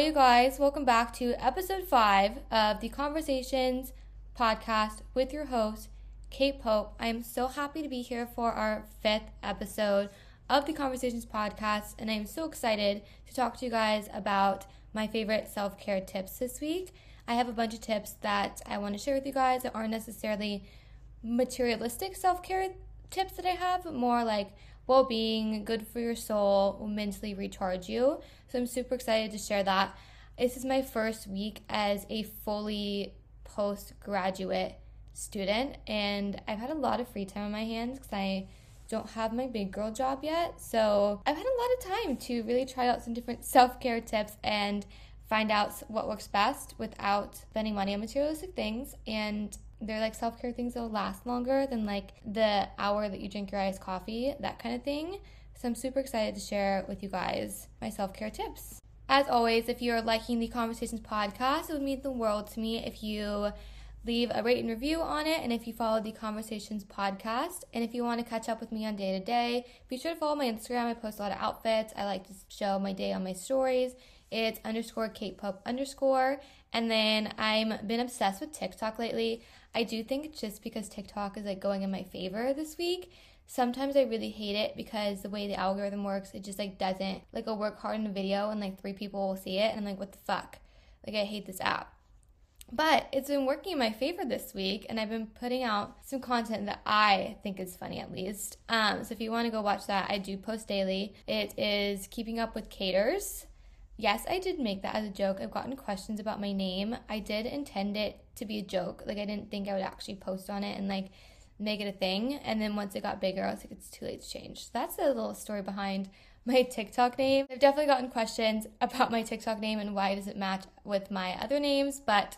you guys. Welcome back to episode five of the Konversations podcast with your host, Kate Pope. I am so happy to be here for our fifth episode of the Konversations podcast, and I'm so excited to talk to you guys about my favorite self care tips this week. I have a bunch of tips that I want to share with you guys that aren't necessarily materialistic self care tips that I have, but more like well being, good for your soul, will mentally recharge you. So I'm super excited to share that. This is my first week as a fully postgraduate student, and I've had a lot of free time on my hands because I don't have my big girl job yet. So I've had a lot of time to really try out some different self care tips and find out what works best without spending money on materialistic things and they're like self care things that'll last longer than like the hour that you drink your iced coffee, that kind of thing. So I'm super excited to share with you guys my self care tips. As always, if you're liking the Konversations podcast, it would mean the world to me if you leave a rate and review on it and if you follow the Konversations podcast. And if you want to catch up with me on day to day, be sure to follow my Instagram. I post a lot of outfits. I like to show my day on my stories. It's underscore Kate Pope underscore. And then I'm been obsessed with TikTok lately. I do think just because TikTok is like going in my favor this week, sometimes I really hate it because the way the algorithm works, it just like doesn't like I'll work hard in a video and like three people will see it and I'm like, what the fuck? Like I hate this app. But it's been working in my favor this week, and I've been putting out some content that I think is funny at least. Um, so if you want to go watch that, I do post daily. It is Keeping Up with Katers. Yes, I did make that as a joke. I've gotten questions about my name. I did intend it to be a joke. Like I didn't think I would actually post on it and like make it a thing. And then once it got bigger, I was like, it's too late to change. So that's a little story behind my TikTok name. I've definitely gotten questions about my TikTok name and why does it match with my other names, but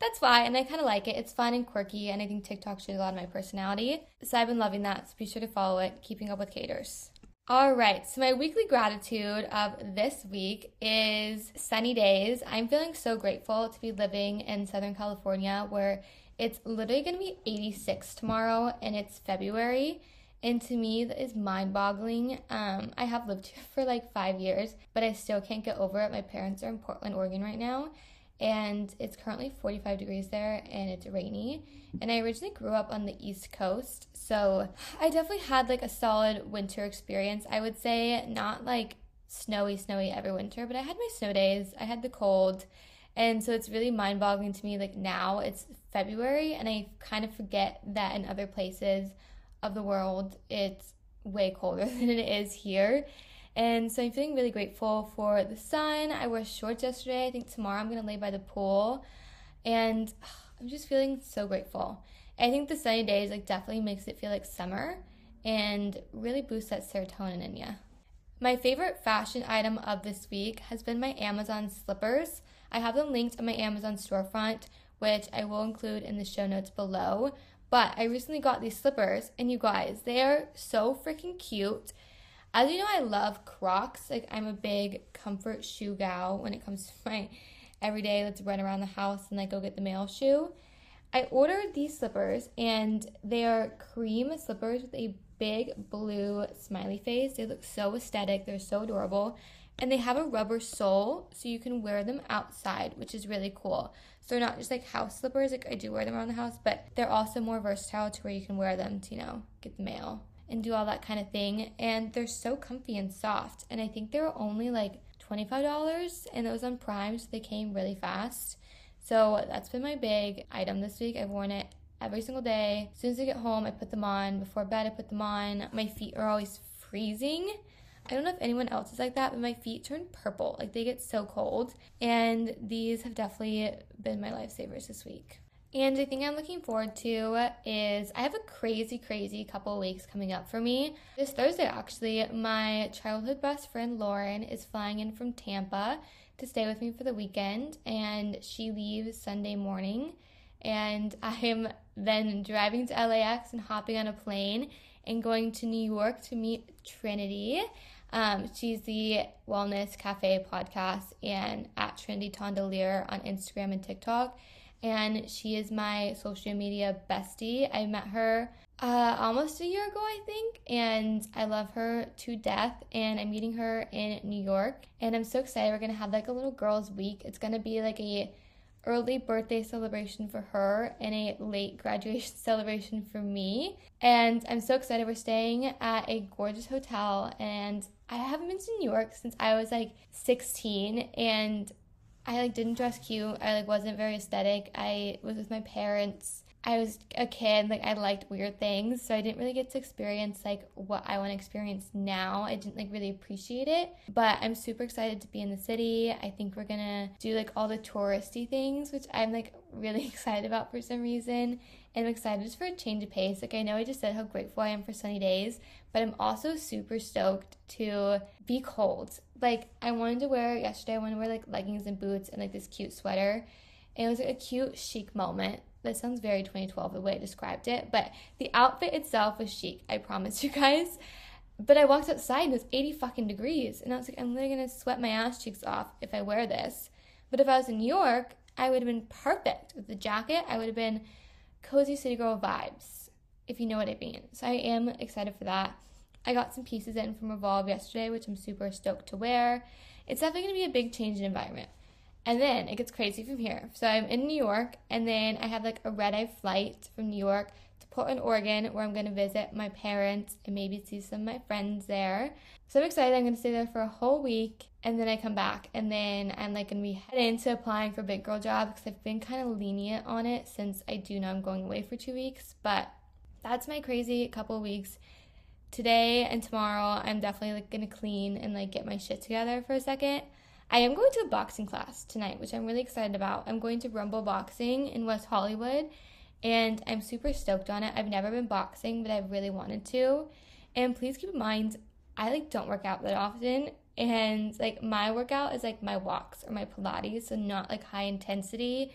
that's why, and I kind of like it. It's fun and quirky, and I think TikTok shows a lot of my personality. So I've been loving that. So be sure to follow it. Keeping up with Katers. All right, so my weekly gratitude of this week is sunny days. I'm feeling so grateful to be living in Southern California where it's literally gonna be 86 tomorrow and it's February. And to me, that is mind boggling. Um, I have lived here for like five years, but I still can't get over it. My parents are in Portland, Oregon right now, and it's currently 45 degrees there and it's rainy. And I originally grew up on the East Coast, so I definitely had like a solid winter experience. I would say not like snowy, snowy every winter, but I had my snow days, I had the cold. And so it's really mind boggling to me. Like now it's February, and I kind of forget that in other places of the world it's way colder than it is here. And so I'm feeling really grateful for the sun. I wore shorts yesterday. I think tomorrow I'm going to lay by the pool. And I'm just feeling so grateful. I think the sunny days like definitely makes it feel like summer and really boosts that serotonin in you. My favorite fashion item of this week has been my Amazon slippers. I have them linked on my Amazon storefront, which I will include in the show notes below. But I recently got these slippers, and you guys, they are so freaking cute. As you know, I love Crocs. Like, I'm a big comfort shoe gal when it comes to my everyday let's run around the house and like go get the mail shoe. I ordered these slippers and they are cream slippers with a big blue smiley face. They look so aesthetic, they're so adorable. And they have a rubber sole so you can wear them outside, which is really cool. So they're not just like house slippers, like I do wear them around the house, but they're also more versatile to where you can wear them to, you know, get the mail and do all that kind of thing. And they're so comfy and soft. And I think they were only like $25 and it was on Prime, so they came really fast. So that's been my big item this week. I've worn it every single day. As soon as I get home, I put them on. Before bed, I put them on. My feet are always freezing. I don't know if anyone else is like that, but my feet turn purple. Like they get so cold. And these have definitely been my lifesavers this week. And the thing I'm looking forward to is I have a crazy, crazy couple of weeks coming up for me. This Thursday, actually, my childhood best friend Lauren is flying in from Tampa to stay with me for the weekend, and she leaves Sunday morning. And I'm then driving to LAX and hopping on a plane and going to New York to meet Trinity. Um, she's the Wellness Cafe podcast and at Trinity Tondelier on Instagram and TikTok and she is my social media bestie. I met her uh, almost a year ago, I think, and I love her to death. And I'm meeting her in New York, and I'm so excited. We're gonna have like a little girls' week. It's gonna be like a early birthday celebration for her and a late graduation celebration for me. And I'm so excited. We're staying at a gorgeous hotel, and I haven't been to New York since I was like 16, and I like didn't dress cute. I like wasn't very aesthetic. I was with my parents I was a kid, like I liked weird things, so I didn't really get to experience like what I want to experience now. I didn't like really appreciate it, but I'm super excited to be in the city. I think we're gonna do like all the touristy things, which I'm like really excited about for some reason. And I'm excited for a change of pace. Like I know I just said how grateful I am for sunny days, but I'm also super stoked to be cold. Like I wanted to wear yesterday, I wanted to wear like leggings and boots and like this cute sweater. And it was like a cute chic moment that sounds very 2012 the way I described it, but the outfit itself was chic, I promise you guys. But I walked outside and it was 80 fucking degrees, and I was like, I'm literally gonna sweat my ass cheeks off if I wear this. But if I was in New York, I would have been perfect with the jacket. I would have been cozy city girl vibes, if you know what I mean. So I am excited for that. I got some pieces in from Revolve yesterday, which I'm super stoked to wear. It's definitely gonna be a big change in environment. And then it gets crazy from here. So I'm in New York, and then I have like a red eye flight from New York to Portland, Oregon, where I'm gonna visit my parents and maybe see some of my friends there. So I'm excited. I'm gonna stay there for a whole week, and then I come back, and then I'm like gonna be heading into applying for a big girl job because I've been kind of lenient on it since I do know I'm going away for two weeks. But that's my crazy couple weeks today and tomorrow i'm definitely like gonna clean and like get my shit together for a second I am going to a boxing class tonight, which I'm really excited about. I'm going to Rumble Boxing in West Hollywood, and I'm super stoked on it. I've never been boxing, but I've really wanted to. And please keep in mind, I like don't work out that often, and like my workout is like my walks or my Pilates, so not like high intensity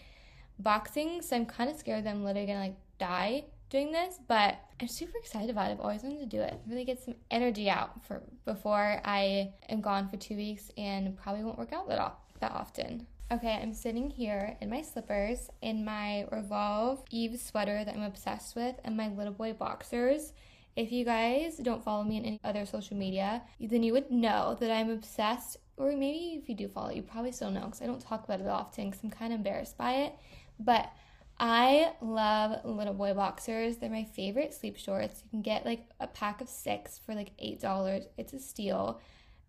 boxing. So I'm kind of scared that I'm literally gonna like die doing this, but I'm super excited about it. I've always wanted to do it. Really get some energy out for before I am gone for two weeks and probably won't work out that, that often. Okay, I'm sitting here in my slippers, in my Revolve Eve sweater that I'm obsessed with, and my little boy boxers. If you guys don't follow me on any other social media, then you would know that I'm obsessed, or maybe if you do follow, you probably still know because I don't talk about it often because I'm kind of embarrassed by it. But I love little boy boxers. They're my favorite sleep shorts. You can get like a pack of six for like $8. It's a steal.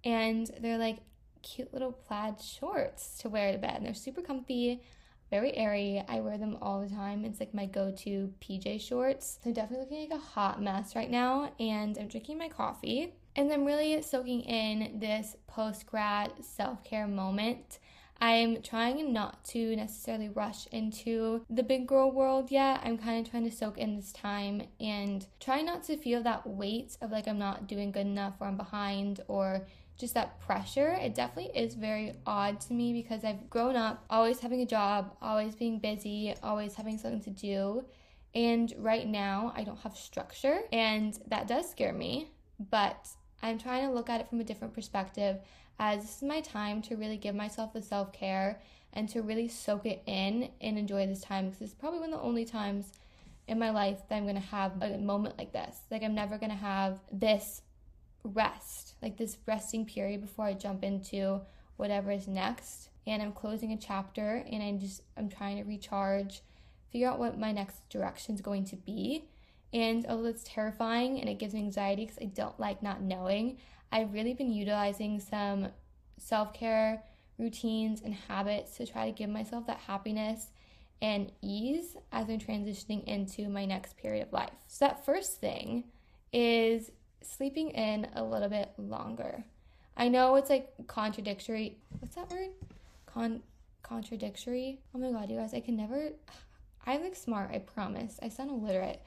And they're like cute little plaid shorts to wear to bed. And they're super comfy, very airy. I wear them all the time. It's like my go to PJ shorts. So I'm definitely looking like a hot mess right now. And I'm drinking my coffee. And I'm really soaking in this post grad self care moment. I'm trying not to necessarily rush into the big girl world yet. I'm kind of trying to soak in this time and try not to feel that weight of like I'm not doing good enough or I'm behind or just that pressure. It definitely is very odd to me because I've grown up always having a job, always being busy, always having something to do. And right now, I don't have structure, and that does scare me. But I'm trying to look at it from a different perspective as this is my time to really give myself the self care and to really soak it in and enjoy this time because it's probably one of the only times in my life that I'm gonna have a moment like this. Like, I'm never gonna have this rest, like this resting period before I jump into whatever is next. And I'm closing a chapter and I just, I'm trying to recharge, figure out what my next direction is going to be. And although it's terrifying and it gives me anxiety because I don't like not knowing, I've really been utilizing some self care routines and habits to try to give myself that happiness and ease as I'm transitioning into my next period of life. So, that first thing is sleeping in a little bit longer. I know it's like contradictory. What's that word? Con contradictory. Oh my god, you guys, I can never I'm like smart, I promise. I sound illiterate.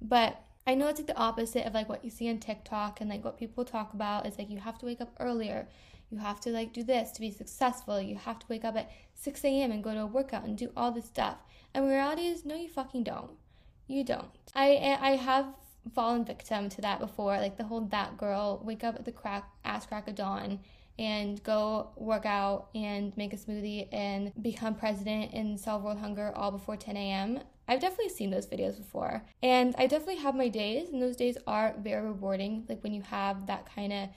But I know it's like the opposite of like what you see on TikTok and like what people talk about is like you have to wake up earlier. You have to like do this to be successful. You have to wake up at 6 a.m. and go to a workout and do all this stuff. And reality is no, you fucking don't. You don't. I I have fallen victim to that before, like the whole that girl wake up at the crack ass crack of dawn and go work out and make a smoothie and become president and solve world hunger all before 10 a.m. I've definitely seen those videos before. And I definitely have my days, and those days are very rewarding. Like when you have that kind of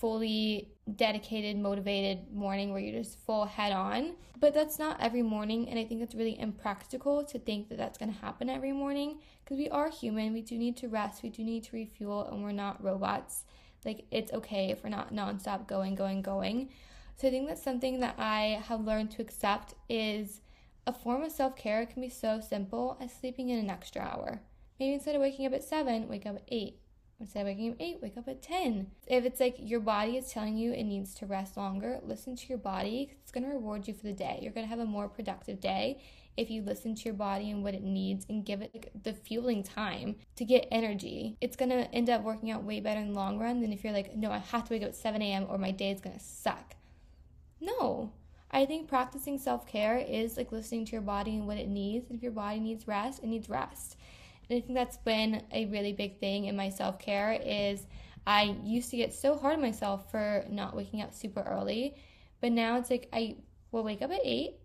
fully dedicated, motivated morning where you're just full head on. But that's not every morning, and I think it's really impractical to think that that's going to happen every morning because we are human. We do need to rest, we do need to refuel, and we're not robots. Like, it's okay if we're not nonstop going, going, going. So I think that's something that I have learned to accept is a form of self care can be so simple as sleeping in an extra hour. Maybe instead of waking up at 7, wake up at 8 Instead of waking up at 8, wake up at 10. If it's like your body is telling you it needs to rest longer, listen to your body. It's going to reward you for the day. You're going to have a more productive day if you listen to your body and what it needs and give it like, the fueling time to get energy. It's going to end up working out way better in the long run than if you're like, no, I have to wake up at 7 a.m. or my day is going to suck. No. I think practicing self care is like listening to your body and what it needs. If your body needs rest, it needs rest. And I think that's been a really big thing in my self care is I used to get so hard on myself for not waking up super early, but now it's like I will wake up at eight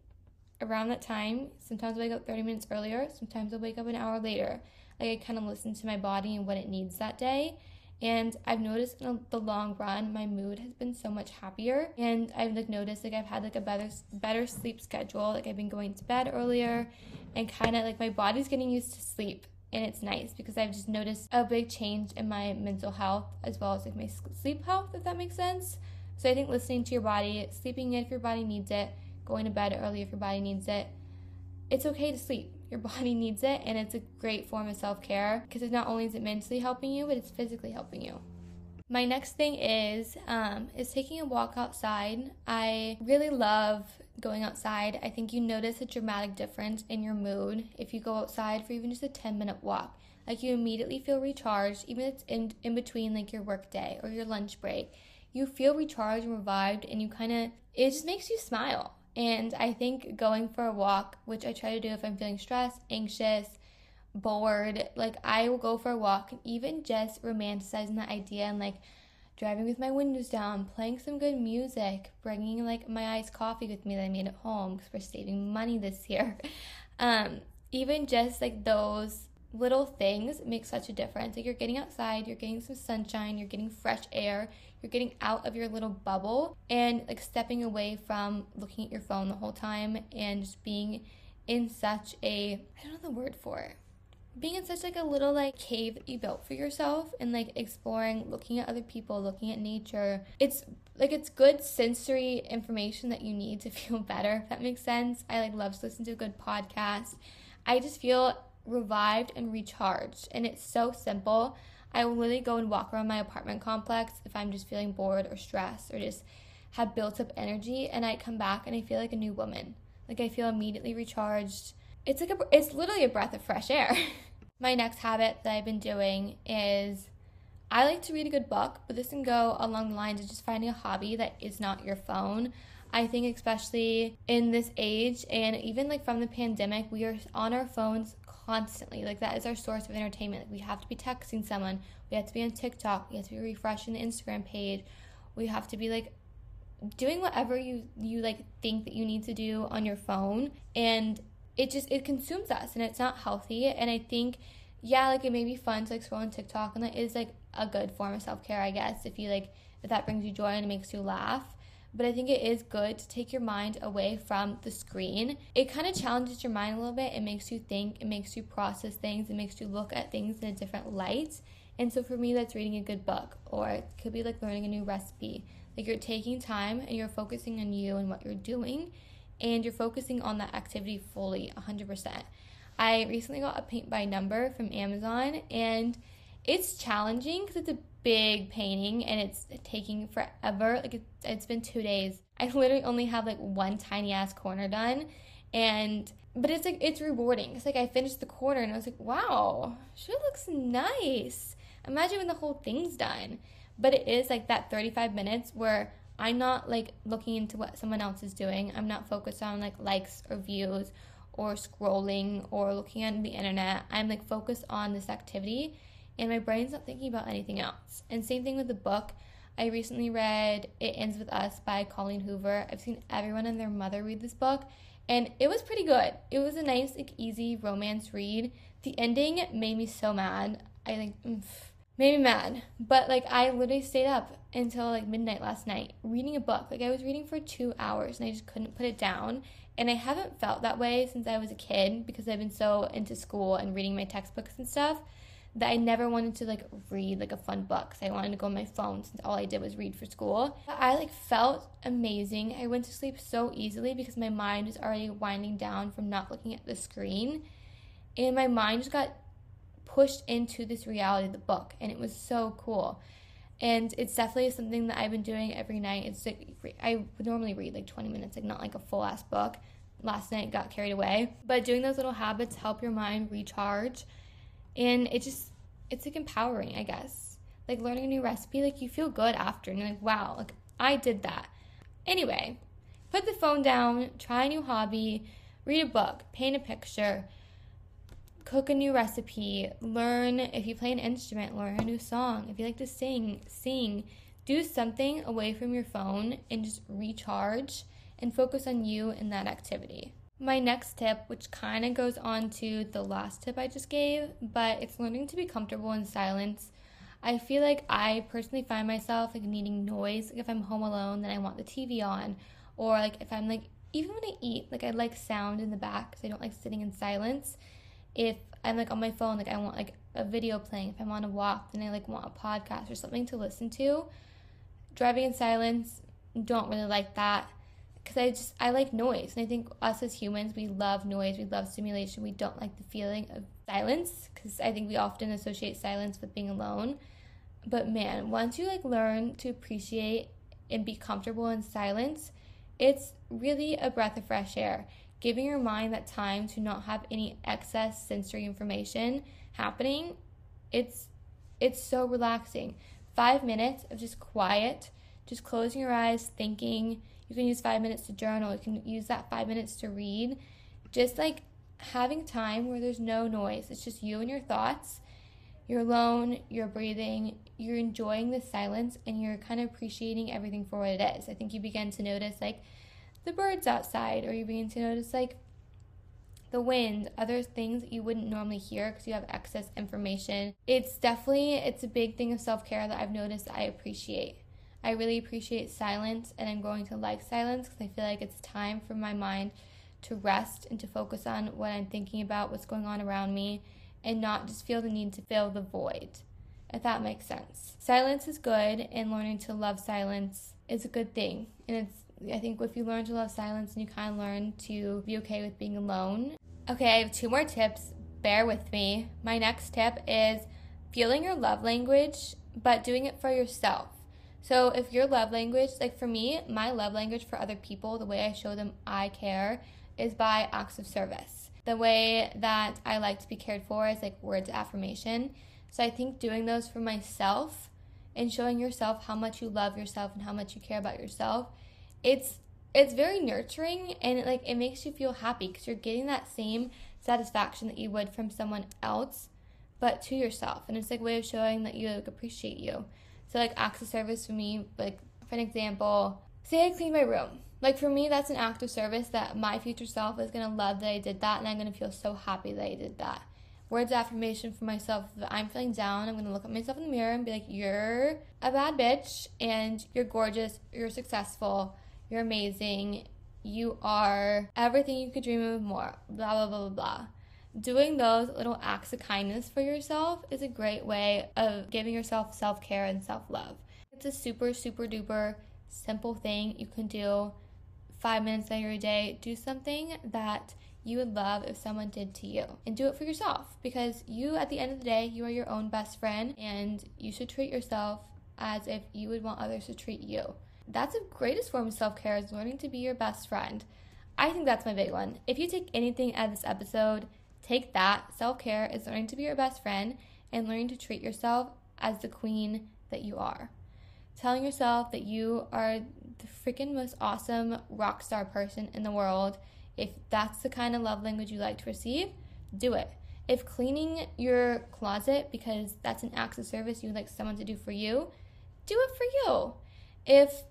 around that time. Sometimes I wake up 30 minutes earlier, sometimes I'll wake up an hour later. Like I kind of listen to my body and what it needs that day. And I've noticed in the long run, my mood has been so much happier. And I've like noticed like I've had like a better better sleep schedule. Like I've been going to bed earlier, and kind of like my body's getting used to sleep and it's nice because I've just noticed a big change in my mental health as well as like my sleep health, if that makes sense. So I think listening to your body, sleeping in if your body needs it, going to bed early if your body needs it, it's okay to sleep. Your body needs it, and it's a great form of self care because not only is it mentally helping you, but it's physically helping you. My next thing is um, is taking a walk outside. I really love going outside. I think you notice a dramatic difference in your mood if you go outside for even just a 10 minute walk. Like you immediately feel recharged, even if it's in, in between like your work day or your lunch break. You feel recharged and revived, and you kind of, it just makes you smile. And I think going for a walk, which I try to do if I'm feeling stressed, anxious, bored, like I will go for a walk and even just romanticizing the idea and like driving with my windows down, playing some good music, bringing like my iced coffee with me that I made at home because we're saving money this year. Um, even just like those little things make such a difference. Like you're getting outside, you're getting some sunshine, you're getting fresh air, you're getting out of your little bubble and like stepping away from looking at your phone the whole time and just being in such a I don't know the word for it being in such like a little like cave that you built for yourself and like exploring looking at other people looking at nature it's like it's good sensory information that you need to feel better if that makes sense. I like love to listen to a good podcast. I just feel revived and recharged and it's so simple. I will literally go and walk around my apartment complex if i'm just feeling bored or stressed or just have built up energy and i come back and i feel like a new woman. Like i feel immediately recharged it's like a, it's literally a breath of fresh air. My next habit that I've been doing is I like to read a good book, but this can go along the lines of just finding a hobby that is not your phone. I think especially in this age and even like from the pandemic, we are on our phones constantly. Like that is our source of entertainment. Like we have to be texting someone, we have to be on TikTok, we have to be refreshing the Instagram page, we have to be like doing whatever you you like think that you need to do on your phone and it just it consumes us and it's not healthy and i think yeah like it may be fun to like scroll on tiktok and that is like a good form of self-care i guess if you like if that brings you joy and it makes you laugh but I think it is good to take your mind away from the screen. It kind of challenges your mind a little bit. It makes you think, it makes you process things, it makes you look at things in a different light. And so for me, that's reading a good book, or it could be like learning a new recipe. Like you're taking time and you're focusing on you and what you're doing and you're focusing on that activity fully 100%. I recently got a paint by number from Amazon and it's challenging because it's a big painting and it's taking forever. Like it's, it's been two days. I literally only have like one tiny ass corner done and but it's like it's rewarding. It's like I finished the corner and I was like, wow, she looks nice. Imagine when the whole thing's done. But it is like that 35 minutes where I'm not like looking into what someone else is doing. I'm not focused on like likes or views or scrolling or looking on the internet. I'm like focused on this activity and my brain's not thinking about anything else. And same thing with the book. I recently read It Ends With Us by Colleen Hoover. I've seen everyone and their mother read this book, and it was pretty good. It was a nice, like, easy romance read. The ending made me so mad. I think made me mad. But like I literally stayed up until like midnight last night reading a book. Like I was reading for two hours and I just couldn't put it down. And I haven't felt that way since I was a kid because I've been so into school and reading my textbooks and stuff that I never wanted to like read like a fun book because I wanted to go on my phone since all I did was read for school. But I like felt amazing. I went to sleep so easily because my mind was already winding down from not looking at the screen. And my mind just got pushed into this reality of the book and it was so cool. And it's definitely something that i've been doing every night. It's like i would normally read like 20 minutes like not like a full ass book. Last night got carried away. But doing those little habits help your mind recharge and it just it's like empowering i guess. Like learning a new recipe like you feel good after and you're like wow like i did that. Anyway put the phone down try a new hobby read a book paint a picture cook a new recipe, learn if you play an instrument, learn a new song. If you like to sing, sing. Do something away from your phone and just recharge and focus on you in that activity. My next tip, which kind of goes on to the last tip I just gave, but it's learning to be comfortable in silence. I feel like I personally find myself like needing noise. Like if I'm home alone, then I want the TV on, or like if I'm like even when I eat, like I like sound in the back because I don't like sitting in silence if I'm like on my phone, like I want like a video playing. If I'm on a walk, then I like want a podcast or something to listen to. Driving in silence, don't really like that because I just I like noise, and I think us as humans we love noise, we love stimulation. We don't like the feeling of silence because I think we often associate silence with being alone. But man, once you like learn to appreciate and be comfortable in silence, it's really a breath of fresh air giving your mind that time to not have any excess sensory information happening, it's it's so relaxing. 5 minutes of just quiet, just closing your eyes, thinking. You can use 5 minutes to journal, you can use that 5 minutes to read. Just like having time where there's no noise. It's just you and your thoughts. You're alone, you're breathing, you're enjoying the silence and you're kind of appreciating everything for what it is. I think you begin to notice like the birds outside, or you begin to notice like the wind, other things that you wouldn't normally hear because you have excess information. It's definitely it's a big thing of self-care that I've noticed I appreciate. I really appreciate silence and I'm going to like silence because I feel like it's time for my mind to rest and to focus on what I'm thinking about, what's going on around me, and not just feel the need to fill the void. If that makes sense. Silence is good and learning to love silence is a good thing. And it's I think if you learn to love silence and you kind of learn to be okay with being alone. Okay, I have two more tips. Bear with me. My next tip is feeling your love language, but doing it for yourself. So, if your love language, like for me, my love language for other people, the way I show them I care is by acts of service. The way that I like to be cared for is like words of affirmation. So, I think doing those for myself and showing yourself how much you love yourself and how much you care about yourself it's it's very nurturing and it, like it makes you feel happy because you're getting that same satisfaction that you would from someone else but to yourself. And it's like a way of showing that you like appreciate you. So like acts of service for me like for an example say i clean my room. Like for me that's an act of service that my future self is going to love that i did that and i'm going to feel so happy that i did that. Words of affirmation for myself if i'm feeling down i'm going to look at myself in the mirror and be like you're a bad bitch and you're gorgeous you're successful you're amazing. You are everything you could dream of more. Blah, blah, blah, blah, blah. Doing those little acts of kindness for yourself is a great way of giving yourself self care and self love. It's a super, super duper simple thing you can do five minutes out of your day. Do something that you would love if someone did to you and do it for yourself because you at the end of the day you are your own best friend and you should treat yourself as if you would want others to treat you that's the greatest form of self care is learning to be your best friend. I think that's my big one. If you take anything out of this episode, take that. Self care is learning to be your best friend and learning to treat yourself as the queen that you are. Telling yourself that you are the freaking most awesome rock star person in the world. If that's the kind of love language you like to receive, do it. If cleaning your closet because that's an act of service you would like someone to do for you, do it for you. If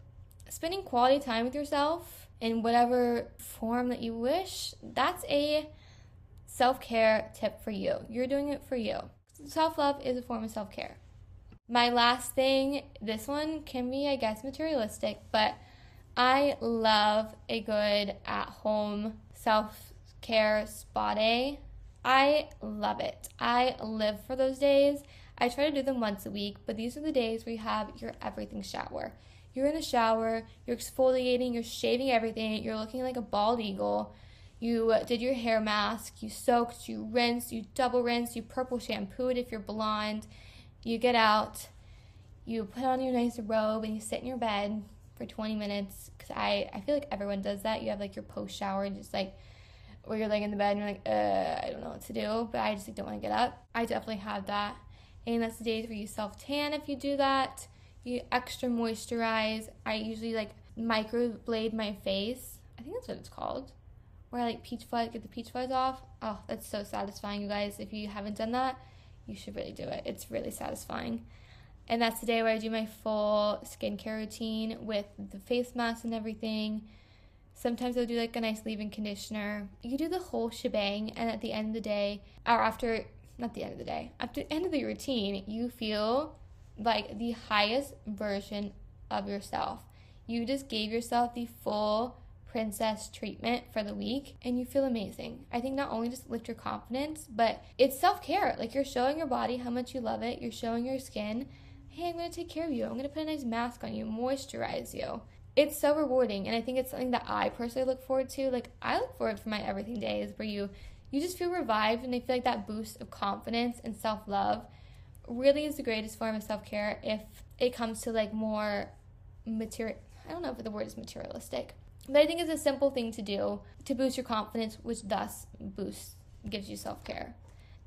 spending quality time with yourself in whatever form that you wish, that's a self care tip for you. You're doing it for you. Self love is a form of self care. My last thing, this one can be, I guess, materialistic, but I love a good at home self care spa day. I love it. I live for those days. I try to do them once a week, but these are the days where you have your everything shower. You're in the shower, you're exfoliating, you're shaving everything, you're looking like a bald eagle. You did your hair mask, you soaked, you rinsed, you double rinsed, you purple shampooed if you're blonde. You get out, you put on your nice robe, and you sit in your bed for 20 minutes. Because I, I feel like everyone does that. You have like your post shower just like, where you're laying in the bed and you're like, uh, I don't know what to do, but I just like, don't want to get up. I definitely have that. And that's the days where you self tan if you do that. Extra moisturize. I usually like microblade my face. I think that's what it's called. Where I like peach fuzz, get the peach fuzz off. Oh, that's so satisfying, you guys. If you haven't done that, you should really do it. It's really satisfying. And that's the day where I do my full skincare routine with the face mask and everything. Sometimes I'll do like a nice leave-in conditioner. You do the whole shebang, and at the end of the day, or after not the end of the day, after the end of the routine, you feel like the highest version of yourself. You just gave yourself the full princess treatment for the week and you feel amazing. I think not only just lift your confidence, but it's self care. Like you're showing your body how much you love it, you're showing your skin, hey, I'm gonna take care of you, I'm gonna put a nice mask on you, moisturize you. It's so rewarding, and I think it's something that I personally look forward to. Like, I look forward for my everything days where you you just feel revived and I feel like that boost of confidence and self love really is the greatest form of self care if it comes to like more material. I don't know if the word is materialistic, but I think it's a simple thing to do to boost your confidence, which thus boosts gives you self care.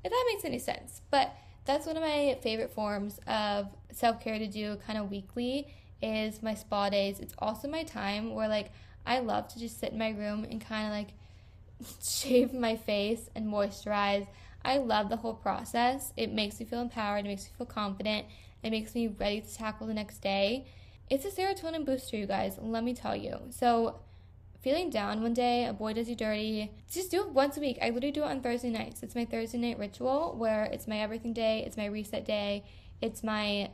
If that makes any sense, but that's one of my favorite forms of self care to do kind of weekly is my spa days. It's also my time where like I love to just sit in my room and kind of like shave my face and moisturize. I love the whole process. It makes me feel empowered, it makes me feel confident, it makes me ready to tackle the next day. It's a serotonin booster, you guys, let me tell you. So, feeling down one day, a boy does you dirty, just do it once a week. I literally do it on Thursday nights. It's my Thursday night ritual where it's my everything day, it's my reset day, it's my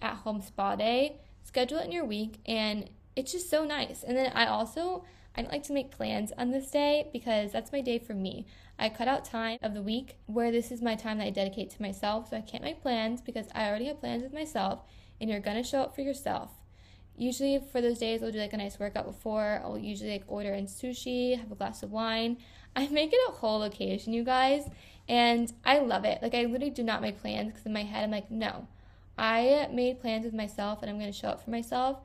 at home spa day. Schedule it in your week, and it's just so nice. And then I also I don't like to make plans on this day because that's my day for me. I cut out time of the week where this is my time that I dedicate to myself, so I can't make plans because I already have plans with myself, and you're gonna show up for yourself. Usually for those days, I'll do like a nice workout before. I'll usually like order in sushi, have a glass of wine. I make it a whole occasion, you guys, and I love it. Like I literally do not make plans because in my head I'm like, no, I made plans with myself, and I'm gonna show up for myself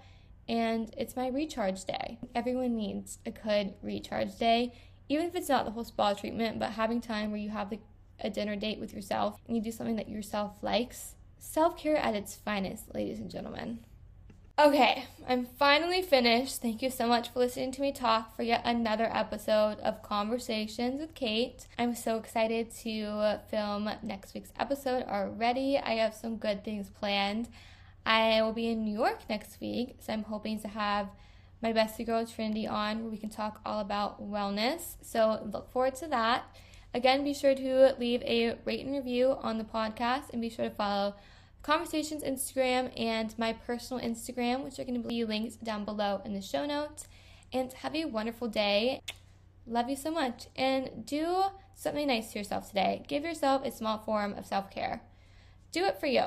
and it's my recharge day. Everyone needs a good recharge day, even if it's not the whole spa treatment, but having time where you have a dinner date with yourself and you do something that yourself likes. Self care at its finest, ladies and gentlemen. Okay, I'm finally finished. Thank you so much for listening to me talk for yet another episode of Konversations with Kate. I'm so excited to film next week's episode already. I have some good things planned. I will be in New York next week, so I'm hoping to have my bestie girl Trinity on where we can talk all about wellness. So look forward to that. Again, be sure to leave a rate and review on the podcast and be sure to follow Konversations Instagram and my personal Instagram, which are going to be linked down below in the show notes. And have a wonderful day. Love you so much. And do something nice to yourself today. Give yourself a small form of self care. Do it for you.